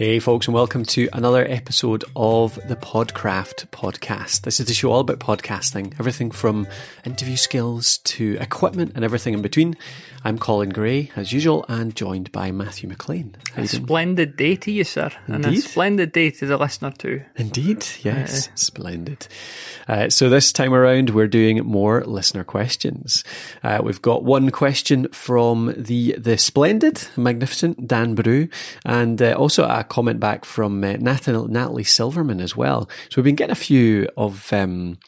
Hey, folks, and welcome to another episode of the Podcraft podcast. This is the show all about podcasting, everything from interview skills to equipment and everything in between. I'm Colin Gray, as usual, and joined by Matthew McLean. A splendid day to you, sir. Indeed. And a splendid day to the listener, too. Indeed, yes, uh, splendid. Uh, so, this time around, we're doing more listener questions. Uh, we've got one question from the, the splendid, magnificent Dan Brew, and uh, also a comment back from uh, Natalie, Natalie Silverman as well. So we've been getting a few of um,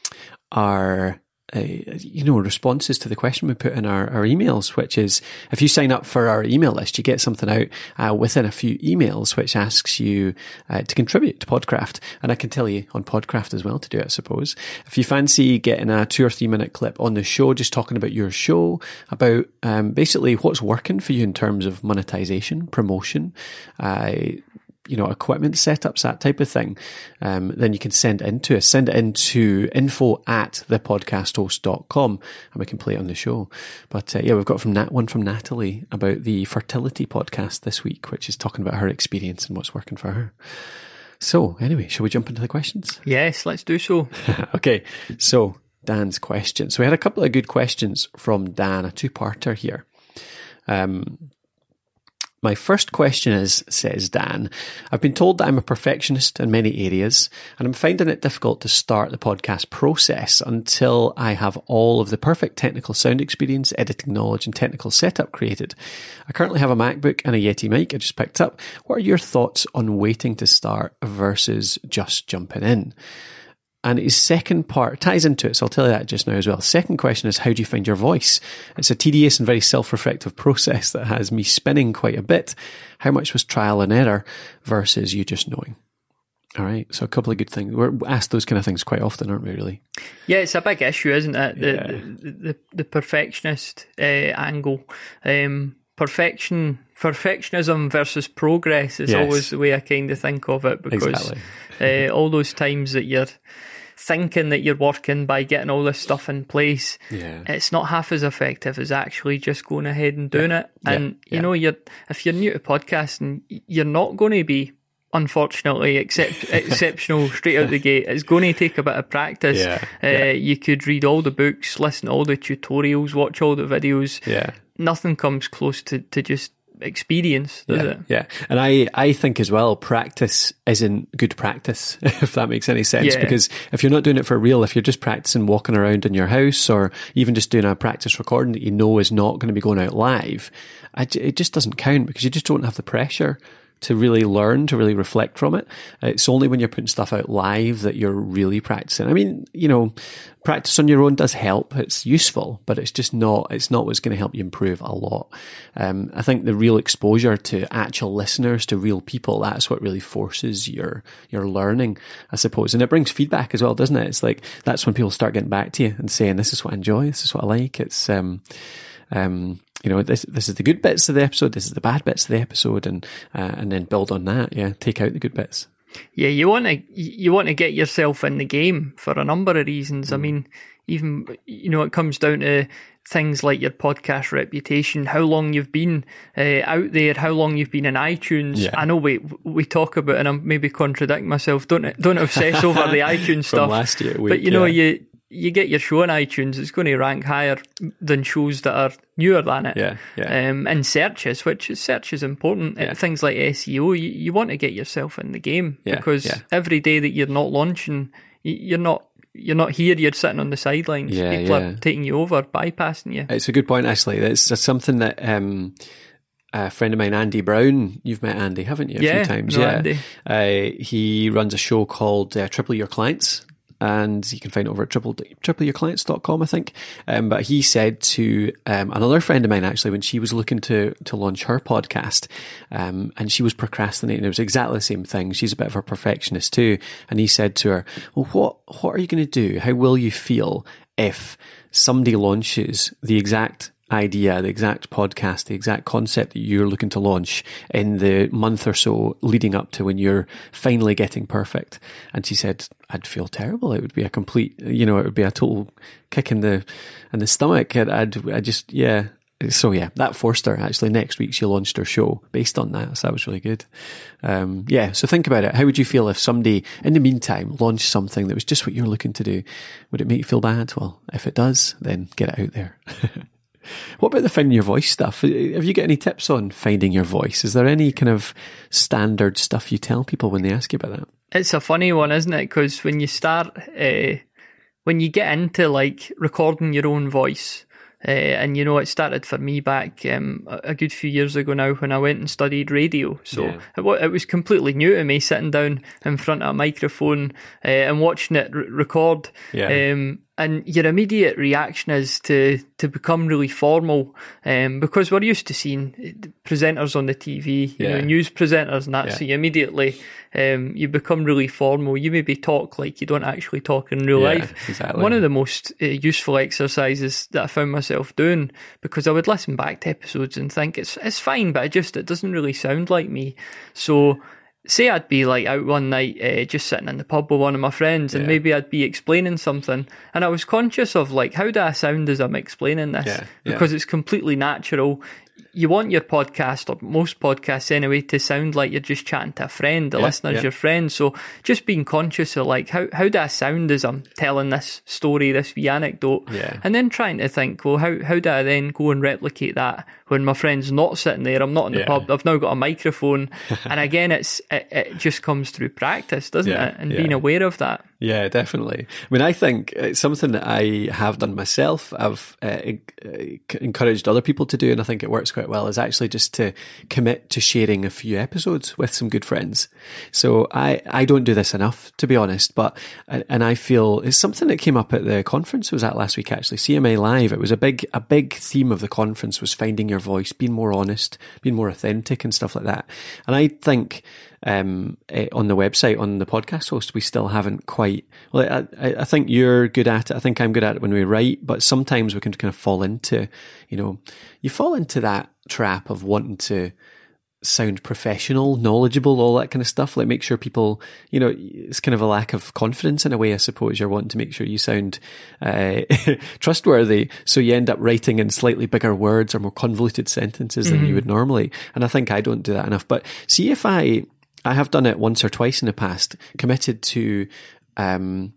our uh, you know, responses to the question we put in our, our emails, which is if you sign up for our email list, you get something out uh, within a few emails, which asks you uh, to contribute to Podcraft. And I can tell you on Podcraft as well to do it, I suppose. If you fancy getting a two or three minute clip on the show, just talking about your show, about um, basically what's working for you in terms of monetization, promotion, uh, you know, equipment setups, that type of thing, um, then you can send it into us. Send it into info at thepodcasthost.com and we can play it on the show. But uh, yeah, we've got from Nat, one from Natalie about the fertility podcast this week, which is talking about her experience and what's working for her. So anyway, shall we jump into the questions? Yes, let's do so. okay. So Dan's question. So we had a couple of good questions from Dan, a two-parter here. Um, my first question is, says Dan, I've been told that I'm a perfectionist in many areas, and I'm finding it difficult to start the podcast process until I have all of the perfect technical sound experience, editing knowledge, and technical setup created. I currently have a MacBook and a Yeti mic I just picked up. What are your thoughts on waiting to start versus just jumping in? And his second part ties into it, so I'll tell you that just now as well. Second question is how do you find your voice? It's a tedious and very self-reflective process that has me spinning quite a bit. How much was trial and error versus you just knowing? All right, so a couple of good things. We're asked those kind of things quite often, aren't we? Really? Yeah, it's a big issue, isn't it? The yeah. the, the, the, perfectionist uh, angle, um, perfection, perfectionism versus progress is yes. always the way I kind of think of it because exactly. uh, all those times that you're thinking that you're working by getting all this stuff in place, yeah. it's not half as effective as actually just going ahead and doing yeah. it. And yeah. you know, you're if you're new to podcasting, you're not going to be unfortunately except, exceptional straight out the gate. It's going to take a bit of practice. Yeah, uh, yeah. You could read all the books, listen to all the tutorials, watch all the videos. Yeah. Nothing comes close to, to just experience, does yeah, it? Yeah. And I, I think as well, practice isn't good practice, if that makes any sense. Yeah. Because if you're not doing it for real, if you're just practicing walking around in your house or even just doing a practice recording that you know is not going to be going out live, it just doesn't count because you just don't have the pressure to really learn, to really reflect from it. It's only when you're putting stuff out live that you're really practicing. I mean, you know, practice on your own does help. It's useful, but it's just not, it's not what's going to help you improve a lot. Um, I think the real exposure to actual listeners, to real people, that's what really forces your, your learning, I suppose. And it brings feedback as well, doesn't it? It's like, that's when people start getting back to you and saying, this is what I enjoy. This is what I like. It's, um, um, you know, this this is the good bits of the episode, this is the bad bits of the episode, and uh, and then build on that. Yeah, take out the good bits. Yeah, you want to you want to get yourself in the game for a number of reasons. Mm. I mean, even you know, it comes down to things like your podcast reputation, how long you've been uh, out there, how long you've been in iTunes. Yeah. I know we we talk about, and I'm maybe contradicting myself. Don't don't obsess over the iTunes stuff. last year, week, but you know you you get your show on iTunes, it's going to rank higher than shows that are newer than it. Yeah, yeah. Um, in searches, which search is important. Yeah. Things like SEO, you, you want to get yourself in the game yeah, because yeah. every day that you're not launching, you're not you're not here. You're sitting on the sidelines. Yeah, People yeah. are taking you over, bypassing you. It's a good point, actually. It's something that. Um, a friend of mine, Andy Brown. You've met Andy, haven't you? A yeah, few times. No, yeah. Uh, he runs a show called uh, Triple Your Clients and you can find it over at triple, tripleyourclients.com, I think. Um, but he said to um, another friend of mine, actually, when she was looking to, to launch her podcast, um, and she was procrastinating, it was exactly the same thing. She's a bit of a perfectionist too. And he said to her, well, what, what are you going to do? How will you feel if somebody launches the exact idea, the exact podcast, the exact concept that you're looking to launch in the month or so leading up to when you're finally getting perfect. And she said, I'd feel terrible. It would be a complete, you know, it would be a total kick in the, in the stomach. I'd, I'd I just, yeah, so yeah, that forced her actually next week she launched her show based on that. So that was really good. Um, yeah. So think about it. How would you feel if somebody in the meantime launched something that was just what you're looking to do? Would it make you feel bad? Well, if it does, then get it out there. what about the finding your voice stuff? Have you got any tips on finding your voice? Is there any kind of standard stuff you tell people when they ask you about that? It's a funny one, isn't it? Because when you start, uh, when you get into like recording your own voice, uh, and you know, it started for me back um, a good few years ago now when I went and studied radio. So yeah. it, it, was completely new to me sitting down in front of a microphone uh, and watching it r- record. Yeah. Um, and your immediate reaction is to to become really formal um, because we're used to seeing presenters on the TV, you yeah. know, news presenters and that. Yeah. So you immediately um, you become really formal. You maybe talk like you don't actually talk in real yeah, life. Exactly. One of the most uh, useful exercises that I found myself doing because I would listen back to episodes and think it's it's fine, but it just it doesn't really sound like me. So say I'd be like out one night, uh, just sitting in the pub with one of my friends, and yeah. maybe I'd be explaining something, and I was conscious of like, how do I sound as I'm explaining this? Yeah, yeah. Because it's completely natural you want your podcast or most podcasts anyway to sound like you're just chatting to a friend, the yeah, listener's yeah. your friend. So just being conscious of like how how do I sound as I'm telling this story, this wee anecdote, yeah. and then trying to think, well, how how do I then go and replicate that when my friend's not sitting there? I'm not in the yeah. pub. I've now got a microphone, and again, it's it, it, just comes through practice, doesn't it? And being aware of that. Yeah, definitely. I mean, I think uh, it's something that I have done myself. I've uh, uh encouraged other people to do, and I think it works quite well. Is actually just to commit to sharing a few episodes with some good friends. So I I don't do this enough, to be honest. But uh, and I feel it's something that came up at the conference I was at last week. Actually, CMA Live. It was a big a big theme of the conference was finding your voice, being more honest, being more authentic, and stuff like that. And I think um, eh, on the website on the podcast host, we still haven't quite. Well, I, I think you're good at it. I think I'm good at it when we write, but sometimes we can kind of fall into, you know, you fall into that trap of wanting to sound professional, knowledgeable, all that kind of stuff. Like make sure people, you know, it's kind of a lack of confidence in a way, I suppose. You're wanting to make sure you sound uh, trustworthy. So you end up writing in slightly bigger words or more convoluted sentences mm-hmm. than you mm-hmm. would normally. And I think I don't do that enough. But see if I I have done it once or twice in the past, committed to, um,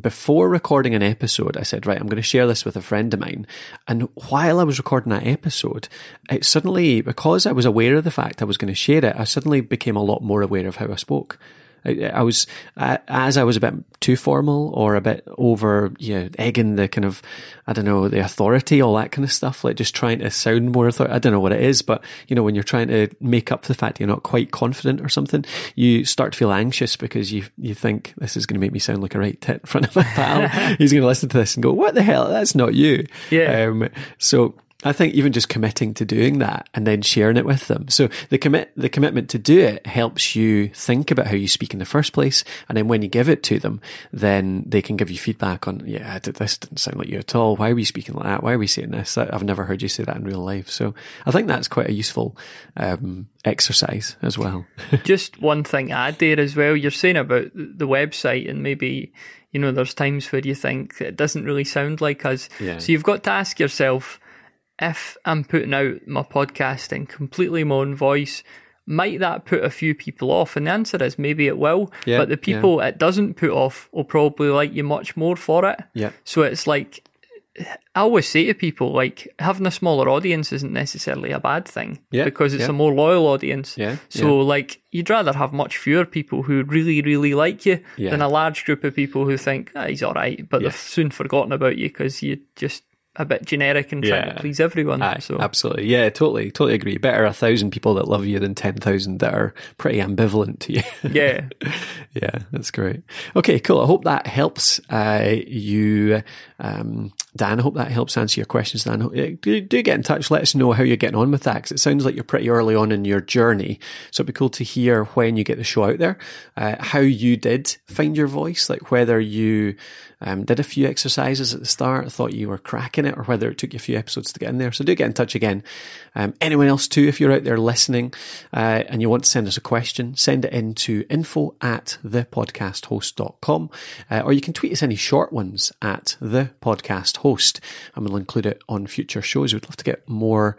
before recording an episode, I said, right, I'm going to share this with a friend of mine. And while I was recording that episode, it suddenly, because I was aware of the fact I was going to share it, I suddenly became a lot more aware of how I spoke. I, I was as I was a bit too formal or a bit over, you know, egging the kind of, I don't know, the authority, all that kind of stuff, like just trying to sound more authority. I don't know what it is, but you know, when you're trying to make up for the fact you're not quite confident or something, you start to feel anxious because you you think this is going to make me sound like a right tit in front of my pal. He's going to listen to this and go, "What the hell? That's not you." Yeah. Um, so I think even just committing to doing that and then sharing it with them. So the commit, the commitment to do it helps you think about how you speak in the first place. And then when you give it to them, then they can give you feedback on, yeah, this didn't sound like you at all. Why are we speaking like that? Why are we saying this? I've never heard you say that in real life. So I think that's quite a useful, um, exercise as well. just one thing add there as well. You're saying about the website and maybe, you know, there's times where you think it doesn't really sound like us. Yeah. So you've got to ask yourself, if I'm putting out my podcast in completely my own voice, might that put a few people off? And the answer is maybe it will. Yeah, but the people yeah. it doesn't put off will probably like you much more for it. Yeah. So it's like I always say to people, like having a smaller audience isn't necessarily a bad thing. Yeah. Because it's yeah. a more loyal audience. Yeah. So like you'd rather have much fewer people who really, really like you than a large group of people who think ah, he's all right, but they've soon forgotten about you because you just a bit generic and trying to please everyone. Aye, so absolutely, yeah, totally, totally agree. Better a thousand people that love you than ten thousand that are pretty ambivalent to you. Yeah, yeah, that's great. Okay, cool. I hope that helps uh, you, um, Dan. I hope that helps answer your questions, Dan. Do, do get in touch. Let us know how you're getting on with that it sounds like you're pretty early on in your journey. So it'd be cool to hear when you get the show out there, uh, how you did find your voice, like whether you um, did a few exercises at the start, thought you were cracking it, or whether it took you a few episodes to get in there. So do get in touch again. Um, anyone else too, if you're out there listening uh, and you want to send us a question, send it in to info at thepodcasthost.com uh, or you can tweet us any short ones at the podcast host, and we'll include it on future shows. We'd love to get more,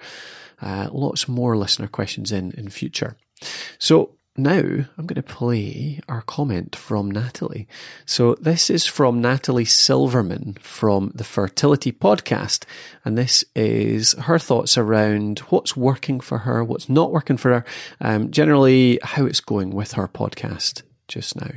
uh, lots more listener questions in in future. So now I'm going to play our comment from Natalie. So this is from Natalie Silverman from the Fertility Podcast. And this is her thoughts around what's working for her, what's not working for her, um, generally how it's going with her podcast just now.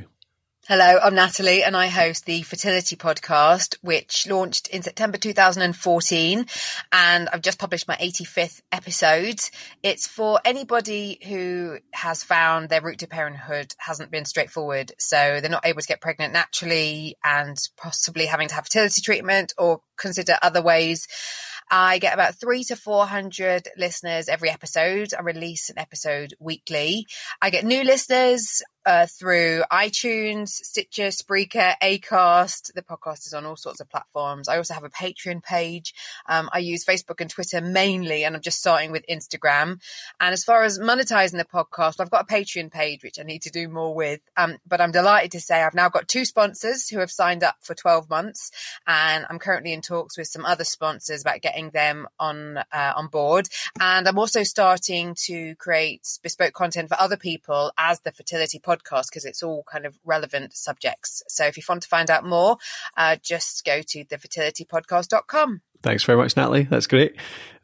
Hello, I'm Natalie and I host the Fertility Podcast, which launched in September 2014. And I've just published my 85th episode. It's for anybody who has found their route to parenthood hasn't been straightforward. So they're not able to get pregnant naturally and possibly having to have fertility treatment or consider other ways. I get about three to 400 listeners every episode. I release an episode weekly. I get new listeners uh, through iTunes, Stitcher, Spreaker, Acast. The podcast is on all sorts of platforms. I also have a Patreon page. Um, I use Facebook and Twitter mainly, and I'm just starting with Instagram. And as far as monetizing the podcast, I've got a Patreon page, which I need to do more with. Um, but I'm delighted to say I've now got two sponsors who have signed up for 12 months. And I'm currently in talks with some other sponsors about getting them on, uh, on board. And I'm also starting to create bespoke content for other people as the fertility podcast podcast because it's all kind of relevant subjects. So if you want to find out more, uh, just go to thefertilitypodcast.com. Thanks very much, Natalie. That's great.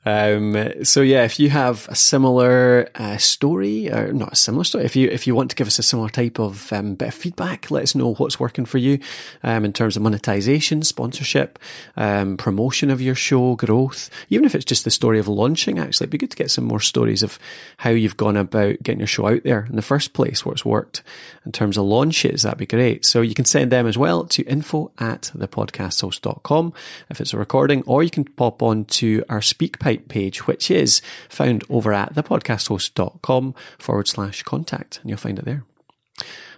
Um, so yeah, if you have a similar uh, story, or not a similar story, if you if you want to give us a similar type of um, bit of feedback, let us know what's working for you um, in terms of monetization, sponsorship, um, promotion of your show, growth. Even if it's just the story of launching, actually, it'd be good to get some more stories of how you've gone about getting your show out there in the first place, what's worked in terms of launches. That'd be great. So you can send them as well to info at thepodcasthost.com if it's a recording, or you can pop on to our SpeakPipe page, which is found over at thepodcasthost.com forward slash contact, and you'll find it there.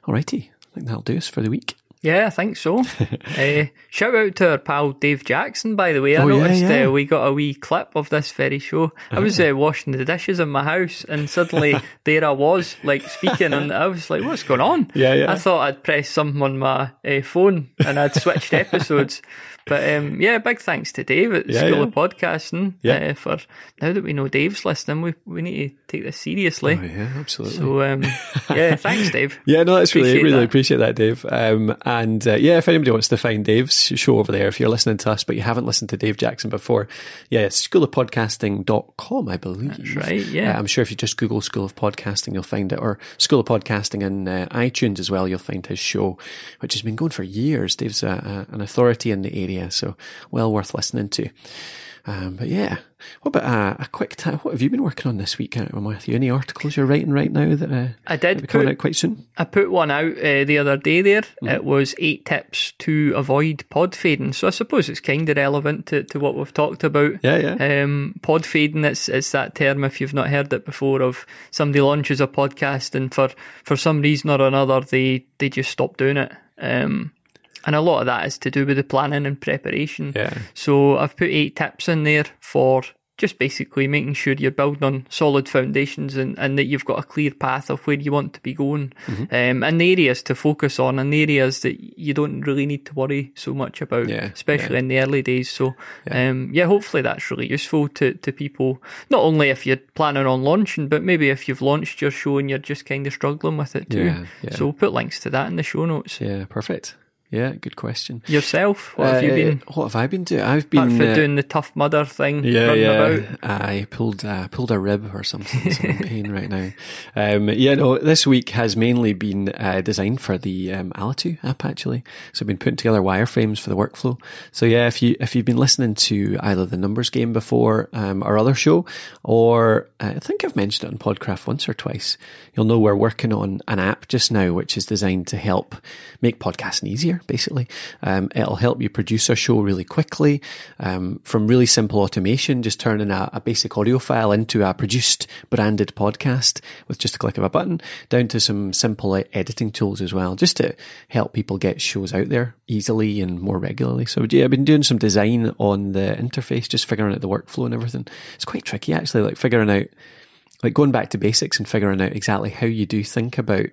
Alrighty, I think that'll do us for the week. Yeah, I think so. uh, shout out to our pal Dave Jackson, by the way. I oh, noticed yeah, yeah. Uh, we got a wee clip of this very show. I was uh, washing the dishes in my house, and suddenly there I was, like speaking, and I was like, "What's going on?" Yeah, yeah. I thought I'd pressed something on my uh, phone, and I'd switched episodes. But um, yeah, big thanks to Dave at yeah, School yeah. of Podcasting yeah. Uh, for now that we know Dave's listening, we we need to take this seriously. Oh, yeah, absolutely. So um, yeah, thanks, Dave. yeah, no, that's appreciate really really that. appreciate that, Dave. Um, and uh, yeah, if anybody wants to find Dave's show over there, if you're listening to us but you haven't listened to Dave Jackson before, yeah, schoolofpodcasting.com, I believe. That's right. Yeah, uh, I'm sure if you just Google School of Podcasting, you'll find it, or School of Podcasting in uh, iTunes as well. You'll find his show, which has been going for years. Dave's a, a, an authority in the area, so well worth listening to. Um, but yeah, what about uh, a quick tip? What have you been working on this week, uh, Matthew? Any articles you're writing right now that uh, I did coming put, out quite soon? I put one out uh, the other day. There, mm-hmm. it was eight tips to avoid pod fading. So I suppose it's kind of relevant to, to what we've talked about. Yeah, yeah. Um, pod fading. It's it's that term if you've not heard it before of somebody launches a podcast and for for some reason or another they they just stop doing it. Um, and a lot of that is to do with the planning and preparation. Yeah. So I've put eight tips in there for just basically making sure you're building on solid foundations and, and that you've got a clear path of where you want to be going mm-hmm. um, and the areas to focus on and the areas that you don't really need to worry so much about, yeah, especially yeah. in the early days. So, yeah. Um, yeah, hopefully that's really useful to, to people, not only if you're planning on launching, but maybe if you've launched your show and you're just kind of struggling with it too. So we'll put links to that in the show notes. Yeah, perfect. Yeah, good question. Yourself, what have you uh, been? What have I been doing? I've been uh, doing the Tough Mudder thing. Yeah, yeah. About. I pulled uh, pulled a rib or something. So I'm in pain right now. Um, yeah, no. This week has mainly been uh, designed for the um, Alitu app actually. So I've been putting together wireframes for the workflow. So yeah, if you if you've been listening to either the Numbers Game before um, our other show, or uh, I think I've mentioned it on Podcraft once or twice, you'll know we're working on an app just now which is designed to help make podcasting easier basically. Um, it'll help you produce a show really quickly um, from really simple automation, just turning a, a, basic audio file into a produced branded podcast with just a click of a button, down to some simple editing tools as well, just to help people get shows out there easily and more regularly. So yeah, I've been doing some design on the interface, just figuring out the workflow and everything. It's quite tricky actually, like figuring out, like going back to basics and figuring out exactly how you do think about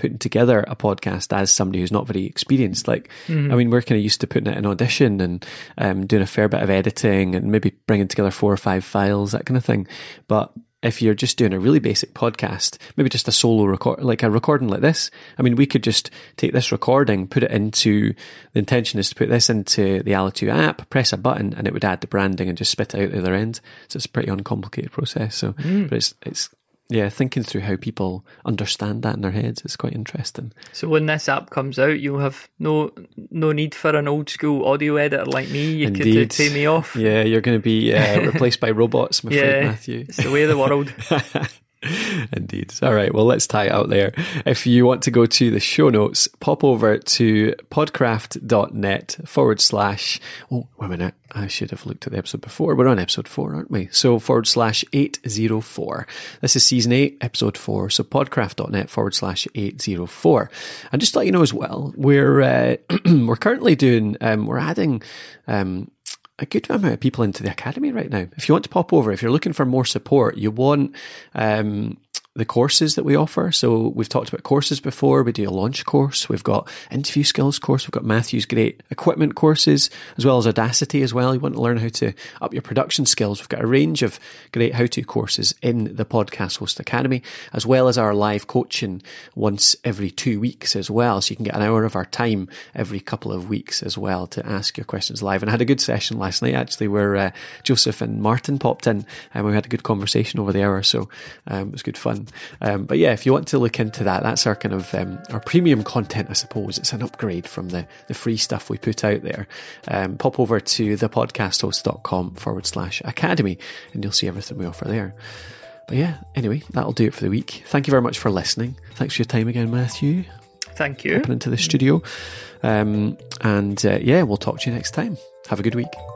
putting together a podcast as somebody who's not very experienced. Like, mm-hmm. I mean, we're kind of used to putting it in Audition and um, doing a fair bit of editing and maybe bringing together four or five files, that kind of thing. But if you're just doing a really basic podcast, maybe just a solo record, like a recording like this. I mean, we could just take this recording, put it into, the intention is to put this into the Alitu app, press a button, and it would add the branding and just spit it out the other end. So it's a pretty uncomplicated process. So, mm. but it's, it's, yeah, thinking through how people understand that in their heads is quite interesting. So when this app comes out, you'll have no no need for an old school audio editor like me. You Indeed. could pay me off. Yeah, you're going to be uh, replaced by robots, my yeah, Matthew. It's the way of the world. Indeed. All right. Well, let's tie it out there. If you want to go to the show notes, pop over to podcraft.net forward slash. Oh, wait a minute. I should have looked at the episode before. We're on episode four, aren't we? So forward slash 804. This is season eight, episode four. So podcraft.net forward slash 804. And just to let you know as well, we're, uh, we're currently doing, um, we're adding, um, a good amount of people into the academy right now. If you want to pop over, if you're looking for more support, you want um, the courses that we offer. So we've talked about courses before. We do a launch course. We've got interview skills course. We've got Matthew's great equipment courses, as well as Audacity as well. You want to learn how to up your production skills. We've got a range of great how-to courses in the Podcast Host Academy, as well as our live coaching once every two weeks as well. So you can get an hour of our time every couple of weeks as well to ask your questions live. And I had a good session last night actually where uh, Joseph and Martin popped in and we had a good conversation over the hour. So um, it was good fun. Um, but yeah, if you want to look into that, that's our kind of um, our premium content, I suppose. It's an upgrade from the, the free stuff we put out there. Um, pop over to thepodcasthost.com forward slash academy and you'll see everything we offer there. But yeah, anyway, that'll do it for the week. Thank you very much for listening. Thanks for your time again, Matthew. Thank you. Open into the studio. Um, and uh, yeah, we'll talk to you next time. Have a good week.